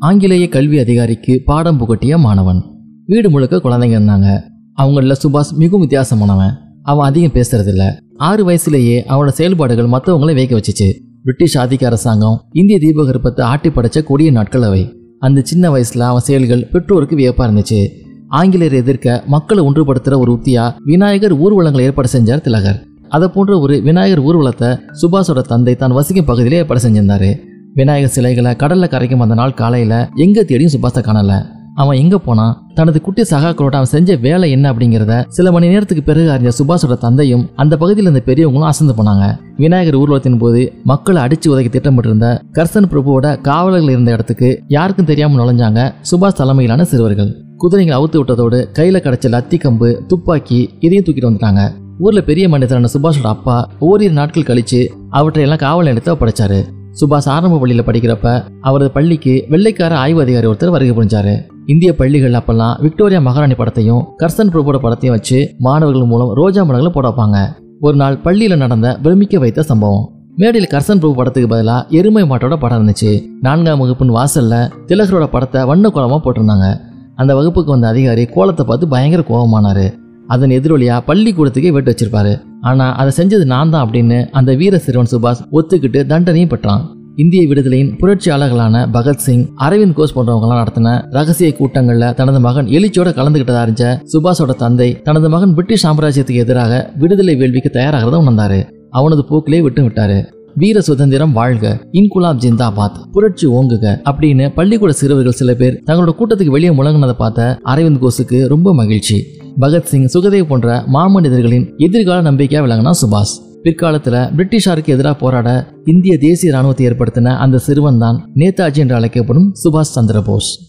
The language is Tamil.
ஆங்கிலேய கல்வி அதிகாரிக்கு பாடம் புகட்டிய மாணவன். வீடு முழுக்க குழந்தைங்க இருந்தாங்க. அவங்களில் சுபாஷ் மிகவும் வித்தியாசமானவன். அவன் அதிகம் பேசுறதில்ல. ஆறு வயசுலேயே அவனோட செயல்பாடுகள் மற்றவங்களை வேக வச்சுச்சு. பிரிட்டிஷ் ஆதிக்க அரசாங்கம் இந்திய தீபகற்பத்தை ஆட்டி படைச்ச கொடிய நாட்கள் அவை. அந்த சின்ன வயசுல அவன் செயல்கள் பெற்றோருக்கு வியப்பா இருந்துச்சு. ஆங்கிலேயர் எதிர்க்க மக்களை ஒன்றுபடுத்துற ஒரு உத்தியா விநாயகர் ஊர்வலங்களை ஏற்பாடு செஞ்சார் திலகர். அதை போன்ற ஒரு விநாயகர் ஊர்வலத்தை சுபாஷோட தந்தை தான் வசிக்கும் பகுதியிலே ஏற்பாடு செஞ்சிருந்தாரு. விநாயகர் சிலைகளை கடல்ல கரைக்கும் அந்த நாள் காலையில எங்க தேடியும் சுபாஷை காணல. அவன் எங்க போனா? தனது குட்டி சகாக்களோட அவன் செஞ்ச வேலை என்ன அப்படிங்கிறத சில மணி நேரத்துக்கு பிறகு அறிஞ்ச சுபாஷோட தந்தையும் அந்த பகுதியில் இருந்த பெரியவங்களும் அசந்து போனாங்க. விநாயகர் ஊர்வலத்தின் போது மக்களை அடிச்சு உதைக்க திட்டமிட்டிருந்த கர்சன் பிரபுவோட காவலர்கள் இருந்த இடத்துக்கு யாருக்கும் தெரியாம நுழைஞ்சாங்க சுபாஷ் தலைமையிலான சிறுவர்கள். குதிரைகளை அவுத்து விட்டதோடு கையில கிடைச்ச லத்தி கம்பு துப்பாக்கி இதையும் தூக்கிட்டு வந்துட்டாங்க. ஊர்ல பெரிய மனிதரான சுபாஷோட அப்பா ஓரிரு நாட்கள் கழிச்சு அவற்றையெல்லாம் காவல் நிலையத்தை ஒப்படைச்சாரு. சுபாஷ் ஆரம்ப பள்ளியில் படிக்கிறப்ப அவரது பள்ளிக்கு வெள்ளைக்கார ஆய்வு அதிகாரி ஒருத்தர் வருகை புரிஞ்சாரு. இந்திய பள்ளிகள் அப்பெல்லாம் விக்டோரியா மகாராணி படத்தையும் கர்சன் பிரபுட படத்தையும் வச்சு மாணவர்கள் மூலம் ரோஜா மடங்களை போட வைப்பாங்க. ஒரு நாள் பள்ளியில் நடந்த பிரமிக்க வைத்த சம்பவம். மேடையில் கர்சன் பிரபு படத்துக்கு பதிலாக எருமை மாட்டோட படம் இருந்துச்சு. நான்காம் வகுப்பின் வாசலில் திலகரோட படத்தை வண்ண கோலமாக போட்டிருந்தாங்க. அந்த வகுப்புக்கு வந்த அதிகாரி கோலத்தை பார்த்து பயங்கர கோபமானாரு. அதன் எதிரொலியா பள்ளிக்கூடத்துக்கே வெட்டு வச்சிருப்பாரு. ஆனா அதை செஞ்சது நான் தான் அப்படின்னு அந்த வீர சிறுவன் சுபாஷ் ஒத்துக்கிட்டு தண்டனையும் பெற்றான். இந்திய விடுதலையின் புரட்சியாளர்களான பகத்சிங் அரவிந்த் கோஷ் போன்றவங்களாம் நடத்தின ரகசிய கூட்டங்கள்ல தனது மகன் எழுச்சியோட கலந்துகிட்டதா அறிஞ்ச சுபாஷோட தந்தை தனது மகன் பிரிட்டிஷ் சாம்ராஜ்யத்துக்கு எதிராக விடுதலை வேள்விக்கு தயாராகிறத உணர்ந்தாரு. அவனது போக்கிலே விட்டு விட்டாரு. வீர சுதந்திரம் வாழ்க இன்குலாப் ஜிந்தாபாத் புரட்சி ஓங்குக அப்படின்னு பள்ளிக்கூட சிறுவர்கள் சில பேர் தங்களோட கூட்டத்துக்கு வெளியே முழங்கினதை பார்த்த அரவிந்த் கோஷுக்கு ரொம்ப மகிழ்ச்சி. பகத்சிங் சுகதேவ் போன்ற மாமனிதர்களின் எதிர்கால நம்பிக்கையாக விளங்கினா சுபாஷ். பிற்காலத்தில் பிரிட்டிஷாருக்கு எதிராக போராட இந்திய தேசிய ராணுவத்தை ஏற்படுத்தின அந்த சிறுவன் தான் நேதாஜி என்று அழைக்கப்படும் சுபாஷ் சந்திர போஸ்